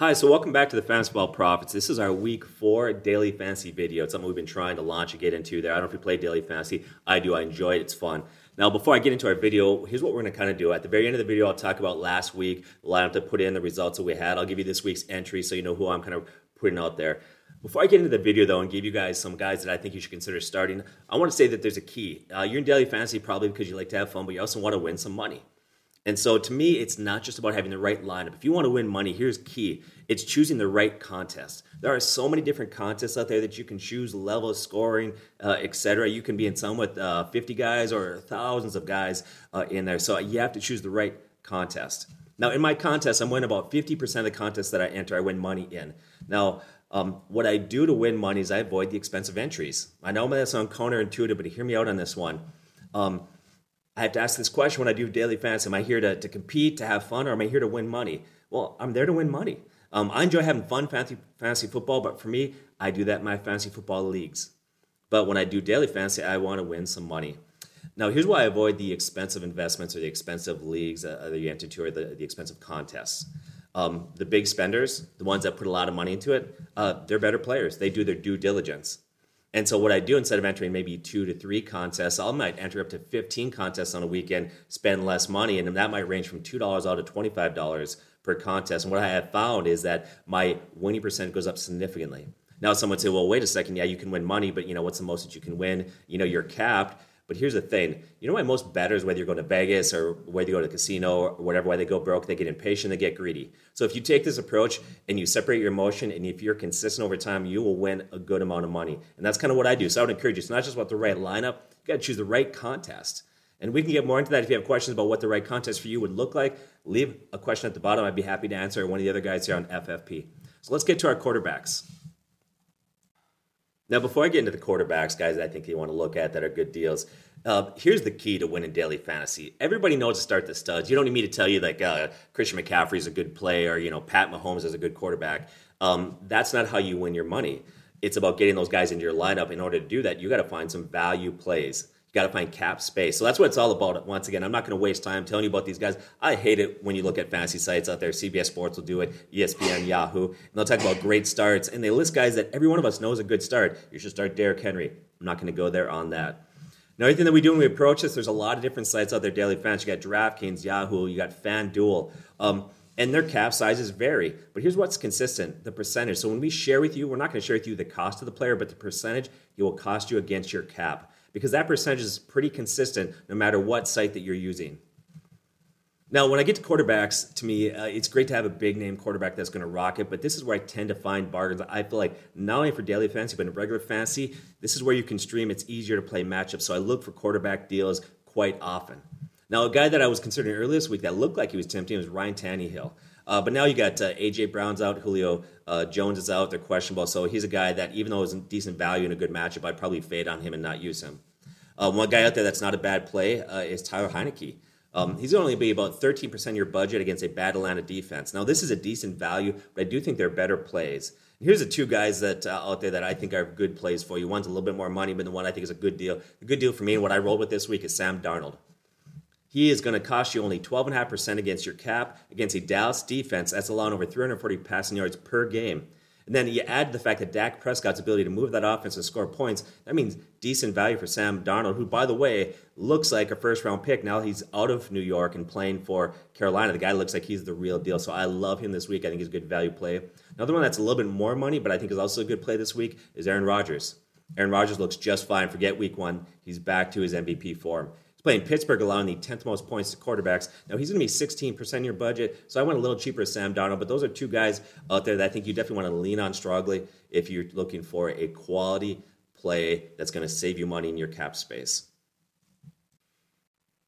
Hi, so welcome back to the Fantasy Football Profits. This is our week four daily fantasy video. It's something we've been trying to launch and get into there. I don't know if you play daily fantasy. I do. I enjoy it. It's fun. Now, before I get into our video, here's what we're going to kind of do. At the very end of the video, I'll talk about last week, the lineup to put in, the results that we had. I'll give you this week's entry so you know who I'm kind of putting out there. Before I get into the video, though, and give you guys some guys that I think you should consider starting, I want to say that there's a key. Uh, you're in daily fantasy probably because you like to have fun, but you also want to win some money. And so to me, it's not just about having the right lineup. If you want to win money, here's key it's choosing the right contest. There are so many different contests out there that you can choose level of scoring, uh, etc. You can be in some with uh, 50 guys or thousands of guys uh, in there. So you have to choose the right contest. Now, in my contest, I'm winning about 50% of the contests that I enter, I win money in. Now, um, what I do to win money is I avoid the expensive entries. I know that sounds counterintuitive, but hear me out on this one. Um, I have to ask this question when I do daily fantasy. Am I here to, to compete, to have fun, or am I here to win money? Well, I'm there to win money. Um, I enjoy having fun fantasy, fantasy football, but for me, I do that in my fantasy football leagues. But when I do daily fantasy, I want to win some money. Now, here's why I avoid the expensive investments or the expensive leagues uh, that you enter to or the, the expensive contests. Um, the big spenders, the ones that put a lot of money into it, uh, they're better players. They do their due diligence. And so what I do instead of entering maybe two to three contests, I might enter up to 15 contests on a weekend, spend less money, and that might range from $2 out to $25 per contest. And what I have found is that my winning percent goes up significantly. Now someone would say, well, wait a second, yeah, you can win money, but you know, what's the most that you can win? You know, you're capped. But here's the thing. You know why most bettors, whether you're going to Vegas or whether you go to a casino or whatever, why they go broke, they get impatient, they get greedy. So if you take this approach and you separate your emotion and if you're consistent over time, you will win a good amount of money. And that's kind of what I do. So I would encourage you, it's not just about the right lineup, you got to choose the right contest. And we can get more into that if you have questions about what the right contest for you would look like. Leave a question at the bottom. I'd be happy to answer one of the other guys here on FFP. So let's get to our quarterbacks. Now, before I get into the quarterbacks, guys, I think you want to look at that are good deals. Uh, here's the key to winning daily fantasy. Everybody knows to start the studs. You don't need me to tell you like uh, Christian McCaffrey is a good player, you know Pat Mahomes is a good quarterback. Um, that's not how you win your money. It's about getting those guys into your lineup. In order to do that, you got to find some value plays. You got to find cap space. So that's what it's all about. Once again, I'm not going to waste time telling you about these guys. I hate it when you look at fantasy sites out there. CBS Sports will do it, ESPN, Yahoo, and they'll talk about great starts. And they list guys that every one of us knows a good start. You should start Derrick Henry. I'm not going to go there on that. Now, everything that we do when we approach this, there's a lot of different sites out there, daily fans. You got DraftKings, Yahoo, you got FanDuel. Um, and their cap sizes vary. But here's what's consistent the percentage. So when we share with you, we're not going to share with you the cost of the player, but the percentage it will cost you against your cap because that percentage is pretty consistent no matter what site that you're using. Now, when I get to quarterbacks, to me, uh, it's great to have a big name quarterback that's going to rock it, but this is where I tend to find bargains. I feel like not only for daily fantasy, but in regular fantasy, this is where you can stream. It's easier to play matchups. So I look for quarterback deals quite often. Now, a guy that I was considering earlier this week that looked like he was tempting was Ryan Tannehill. Uh, but now you got uh, AJ Brown's out, Julio uh, Jones is out, they're questionable. So he's a guy that, even though it's a decent value in a good matchup, I'd probably fade on him and not use him. Uh, one guy out there that's not a bad play uh, is Tyler Heinicke. Um, he's only be about 13% of your budget against a bad Atlanta defense. Now, this is a decent value, but I do think they're better plays. Here's the two guys that uh, out there that I think are good plays for you. One's a little bit more money, but the one I think is a good deal. The good deal for me and what I rolled with this week is Sam Darnold. He is going to cost you only 12.5% against your cap against a Dallas defense that's allowing over 340 passing yards per game. And then you add the fact that Dak Prescott's ability to move that offense and score points, that means decent value for Sam Darnold, who, by the way, looks like a first round pick. Now he's out of New York and playing for Carolina. The guy looks like he's the real deal. So I love him this week. I think he's a good value play. Another one that's a little bit more money, but I think is also a good play this week is Aaron Rodgers. Aaron Rodgers looks just fine. Forget week one. He's back to his MVP form. He's playing Pittsburgh, allowing the 10th most points to quarterbacks. Now, he's going to be 16% of your budget, so I went a little cheaper Sam Darnold, but those are two guys out there that I think you definitely want to lean on strongly if you're looking for a quality play that's going to save you money in your cap space.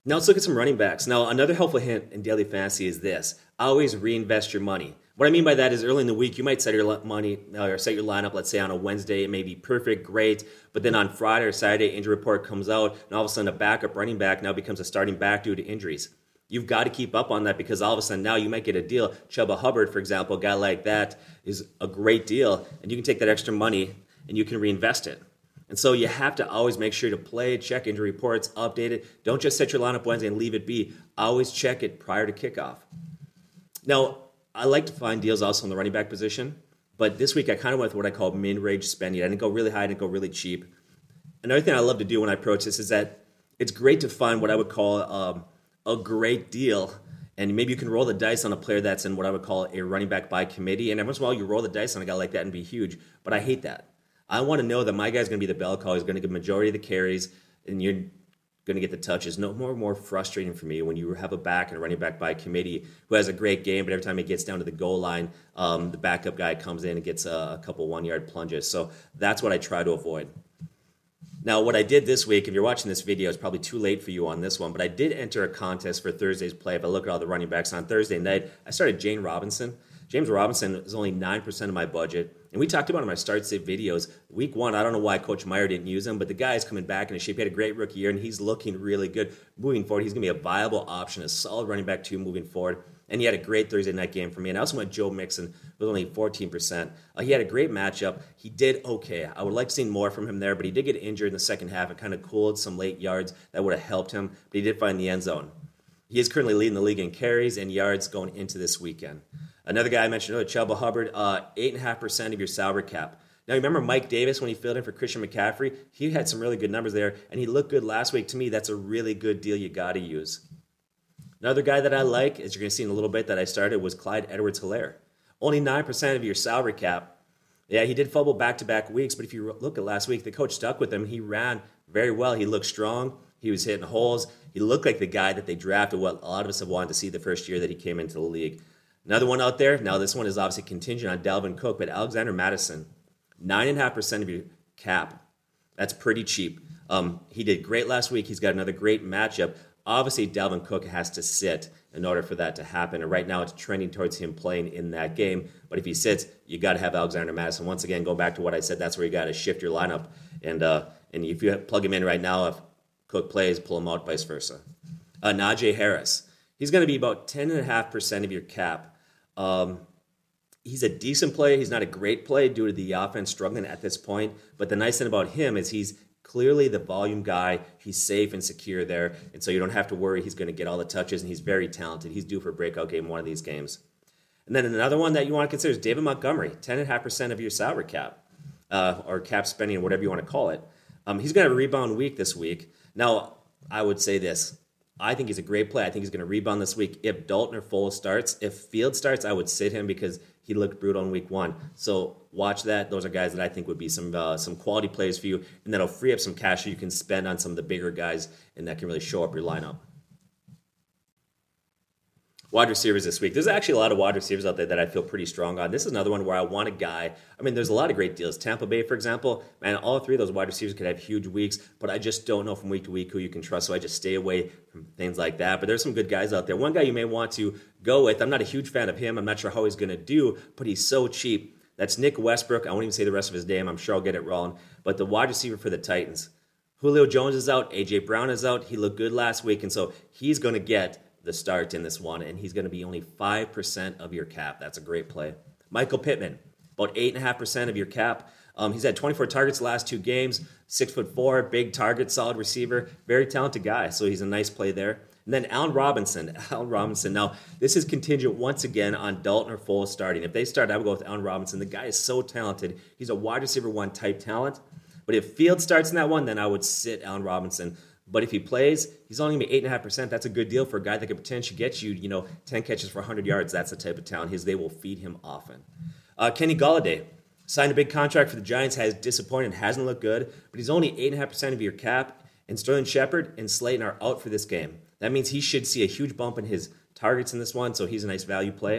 Now let's look at some running backs. Now, another helpful hint in daily fantasy is this always reinvest your money. What I mean by that is early in the week, you might set your money uh, or set your lineup, let's say on a Wednesday, it may be perfect, great. But then on Friday or Saturday, injury report comes out, and all of a sudden a backup running back now becomes a starting back due to injuries. You've got to keep up on that because all of a sudden now you might get a deal. Chuba Hubbard, for example, a guy like that is a great deal, and you can take that extra money and you can reinvest it. And so you have to always make sure to play, check injury reports, update it. Don't just set your lineup Wednesday and leave it be. Always check it prior to kickoff. Now, I like to find deals also in the running back position. But this week I kind of went with what I call mid-range spending. I didn't go really high, I didn't go really cheap. Another thing I love to do when I approach this is that it's great to find what I would call um, a great deal. And maybe you can roll the dice on a player that's in what I would call a running back by committee. And every once in a while, you roll the dice on a guy like that and be huge. But I hate that. I want to know that my guy's going to be the bell cow. He's going to get majority of the carries, and you're going to get the touches. No more more frustrating for me when you have a back and a running back by committee who has a great game, but every time he gets down to the goal line, um, the backup guy comes in and gets a, a couple one yard plunges. So that's what I try to avoid. Now, what I did this week, if you're watching this video, it's probably too late for you on this one, but I did enter a contest for Thursday's play. If I look at all the running backs on Thursday night, I started James Robinson. James Robinson is only 9% of my budget. And we talked about him in my start sit videos. Week one, I don't know why Coach Meyer didn't use him, but the guy is coming back in shape. He had a great rookie year, and he's looking really good. Moving forward, he's going to be a viable option, a solid running back, too, moving forward. And he had a great Thursday night game for me. And I also went Joe Mixon with only 14%. Uh, he had a great matchup. He did okay. I would like to see more from him there, but he did get injured in the second half. It kind of cooled some late yards that would have helped him, but he did find the end zone. He is currently leading the league in carries and yards going into this weekend. Another guy I mentioned earlier, Chuba Hubbard, uh, 8.5% of your salary cap. Now, you remember Mike Davis when he filled in for Christian McCaffrey? He had some really good numbers there, and he looked good last week. To me, that's a really good deal you got to use. Another guy that I like, as you're going to see in a little bit that I started, was Clyde Edwards Helaire. Only 9% of your salary cap. Yeah, he did fumble back to back weeks, but if you look at last week, the coach stuck with him. He ran very well. He looked strong. He was hitting holes. He looked like the guy that they drafted, what a lot of us have wanted to see the first year that he came into the league. Another one out there. Now, this one is obviously contingent on Dalvin Cook, but Alexander Mattison, 9.5% of your cap. That's pretty cheap. Um, he did great last week. He's got another great matchup. Obviously, Dalvin Cook has to sit in order for that to happen. And right now, it's trending towards him playing in that game. But if he sits, you got to have Alexander Mattison. Once again, go back to what I said. That's where you got to shift your lineup. And uh, and if you plug him in right now, if Cook plays, pull him out, vice versa. Uh, Najee Harris. He's going to be about 10.5% of your cap. Um, he's a decent play. He's not a great play due to the offense struggling at this point. But the nice thing about him is he's clearly the volume guy. He's safe and secure there, and so you don't have to worry he's going to get all the touches. And he's very talented. He's due for a breakout game one of these games. And then another one that you want to consider is David Montgomery, ten and a half percent of your salary cap, uh, or cap spending, or whatever you want to call it. Um, he's going to have a rebound week this week. Now, I would say this. I think he's a great play. I think he's going to rebound this week. If Dalton or Foles starts, if Field starts, I would sit him because he looked brutal in week one. So watch that. Those are guys that I think would be some uh, some quality plays for you, and that'll free up some cash so you can spend on some of the bigger guys, and that can really show up your lineup. Wide receivers this week. There's actually a lot of wide receivers out there that I feel pretty strong on. This is another one where I want a guy. I mean, there's a lot of great deals. Tampa Bay, for example, man, all three of those wide receivers could have huge weeks, but I just don't know from week to week who you can trust. So I just stay away from things like that. But there's some good guys out there. One guy you may want to go with. I'm not a huge fan of him. I'm not sure how he's going to do, but he's so cheap. That's Nick Westbrook. I won't even say the rest of his name. I'm sure I'll get it wrong. But the wide receiver for the Titans. Julio Jones is out. AJ Brown is out. He looked good last week, and so he's going to get the start in this one, and he's going to be only 5% of your cap. That's a great play. Michael Pittman, about 8.5% of your cap. Um, he's had 24 targets last two games, six foot four, big target, solid receiver, very talented guy. So he's a nice play there. And then Allen Robinson. Allen Robinson. Now, this is contingent once again on Dalton or Foles starting. If they start, I would go with Allen Robinson. The guy is so talented. He's a wide receiver one type talent. But if Field starts in that one, then I would sit Allen Robinson. But if he plays, he's only going to be 8.5%. That's a good deal for a guy that could potentially get you, you know, 10 catches for 100 yards. That's the type of talent his. They will feed him often. Uh, Kenny Golladay signed a big contract for the Giants, has disappointed, hasn't looked good, but he's only 8.5% of your cap. And Sterling Shepard and Slayton are out for this game. That means he should see a huge bump in his targets in this one, so he's a nice value play.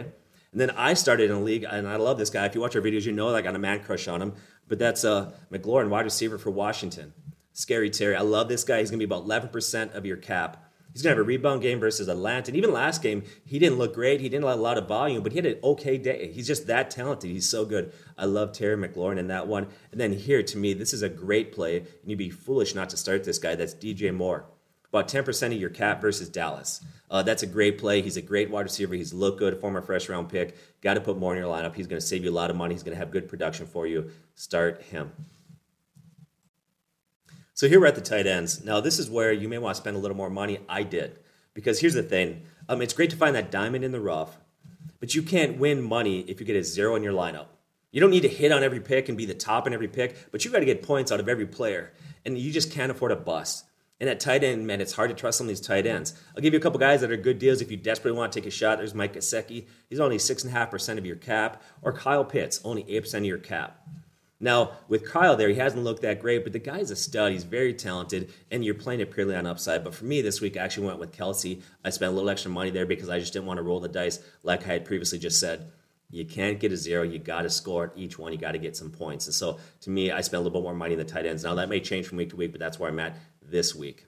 And then I started in a league, and I love this guy. If you watch our videos, you know I got a man crush on him. But that's uh, McLaurin, wide receiver for Washington. Scary Terry. I love this guy. He's going to be about 11% of your cap. He's going to have a rebound game versus Atlanta. And even last game, he didn't look great. He didn't have a lot of volume, but he had an okay day. He's just that talented. He's so good. I love Terry McLaurin in that one. And then here, to me, this is a great play. And you'd be foolish not to start this guy. That's DJ Moore. About 10% of your cap versus Dallas. Uh, that's a great play. He's a great wide receiver. He's looked good, former first round pick. Got to put more in your lineup. He's going to save you a lot of money. He's going to have good production for you. Start him. So here we're at the tight ends. Now this is where you may want to spend a little more money. I did because here's the thing: um, it's great to find that diamond in the rough, but you can't win money if you get a zero in your lineup. You don't need to hit on every pick and be the top in every pick, but you got to get points out of every player, and you just can't afford a bust. And at tight end, man, it's hard to trust some of these tight ends. I'll give you a couple guys that are good deals if you desperately want to take a shot. There's Mike Gesicki. He's only 6.5% of your cap. Or Kyle Pitts, only 8% of your cap. Now, with Kyle there, he hasn't looked that great, but the guy's a stud. He's very talented, and you're playing it purely on upside. But for me this week, I actually went with Kelce. I spent a little extra money there because I just didn't want to roll the dice, like I had previously just said. You can't get a zero. You got to score at each one. You got to get some points. And so, to me, I spent a little bit more money in the tight ends. Now, that may change from week to week, but that's where I'm at this week.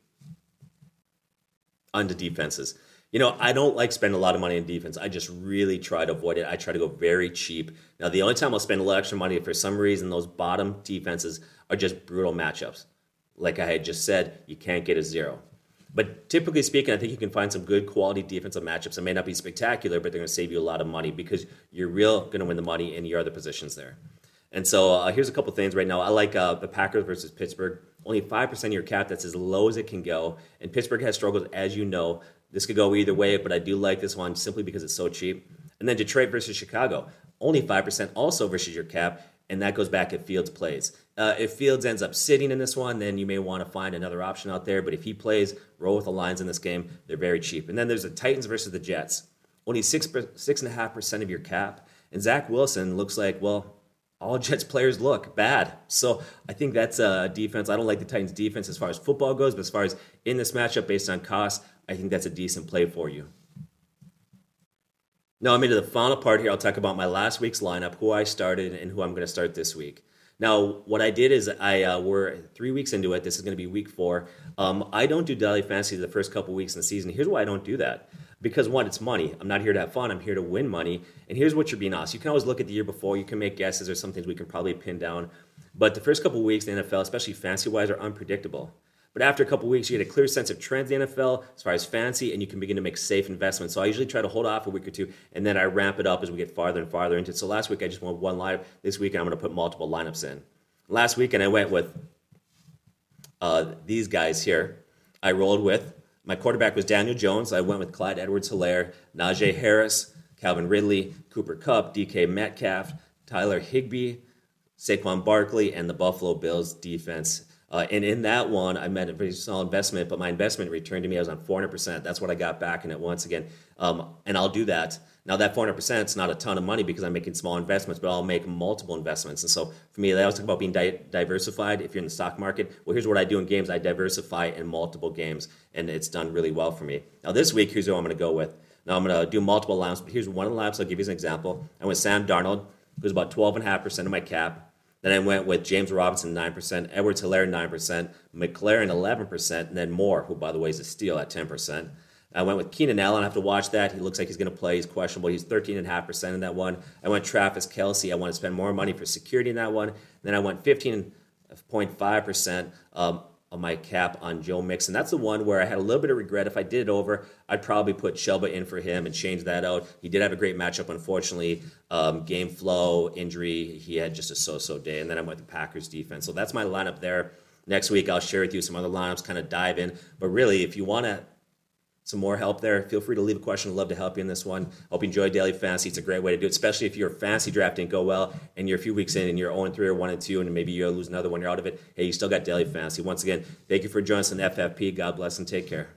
On to defenses. You know, I don't like spending a lot of money in defense. I just really try to avoid it. I try to go very cheap. Now, the only time I'll spend a little extra money, for some reason, those bottom defenses are just brutal matchups. Like I had just said, you can't get a zero. But typically speaking, I think you can find some good quality defensive matchups. It may not be spectacular, but they're going to save you a lot of money because you're real going to win the money in your other positions there. And so uh, here's a couple things right now. I like uh, the Packers versus Pittsburgh. Only 5% of your cap, that's as low as it can go. And Pittsburgh has struggled, as you know. This could go either way, but I do like this one simply because it's so cheap. And then Detroit versus Chicago, only 5% also versus your cap, and that goes back if Fields plays. Uh, if Fields ends up sitting in this one, then you may want to find another option out there. But if he plays, roll with the Lions in this game. They're very cheap. And then there's the Titans versus the Jets. Only six six and a half percent of your cap, and Zach Wilson looks like well, all Jets players look bad. So I think that's a defense. I don't like the Titans' defense as far as football goes, but as far as in this matchup based on cost, I think that's a decent play for you. Now I'm into the final part here. I'll talk about my last week's lineup, who I started, and who I'm going to start this week. Now, what I did is I uh, we're three weeks into it. This is going to be week four. Um, I don't do daily fantasy the first couple weeks in the season. Here's why I don't do that. Because one, it's money. I'm not here to have fun. I'm here to win money. And here's what you're being asked. You can always look at the year before. You can make guesses. There's some things we can probably pin down. But the first couple weeks the NFL, especially fantasy wise, are unpredictable. But after a couple weeks, you get a clear sense of trends in the NFL as far as fancy, and you can begin to make safe investments. So I usually try to hold off a week or two, and then I ramp it up as we get farther and farther into it. So last week I just went one lineup. This week I'm going to put multiple lineups in. Last weekend I went with uh, these guys here. I rolled with my quarterback was Daniel Jones. I went with Clyde Edwards-Helaire, Najee Harris, Calvin Ridley, Cooper Kupp, DK Metcalf, Tyler Higbee, Saquon Barkley, and the Buffalo Bills defense. Uh, and in that one, I made a very small investment, but my investment returned to me. I was on 400%. That's what I got back in it once again. Um, and I'll do that. Now, that 400% is not a ton of money because I'm making small investments, but I'll make multiple investments. And so for me, I always talk about being di- diversified. If you're in the stock market, well, here's what I do in games I diversify in multiple games, and it's done really well for me. Now, this week, here's who I'm going to go with. Now, I'm going to do multiple laps, but here's one of the laps. I'll give you an example. I went Sam Darnold, who's about 12.5% of my cap. Then I went with James Robinson, 9%, Edwards-Helaire, 9%, McLaurin, 11%, and then Moore, who, by the way, is a steal at 10%. I went with Keenan Allen. I have to watch that. He looks like he's going to play. He's questionable. He's 13.5% in that one. I went Travis Kelce. I want to spend more money for security in that one. Then I went 15.5% um, my cap on Joe Mixon. That's the one where I had a little bit of regret. If I did it over, I'd probably put Chuba in for him and change that out. He did have a great matchup, unfortunately. Um, game flow, injury, he had just a so so day. And then I went the Packers defense. So that's my lineup there. Next week, I'll share with you some other lineups, kind of dive in. But really, if you want to some more help there, feel free to leave a question. I'd love to help you in this one. Hope you enjoy daily fantasy. It's a great way to do it, especially if your fantasy draft didn't go well and you're a few weeks in and you're 0 3 or 1 and 2, and maybe you lose another one, you're out of it. Hey, you still got daily fantasy. Once again, thank you for joining us on FFP. God bless and take care.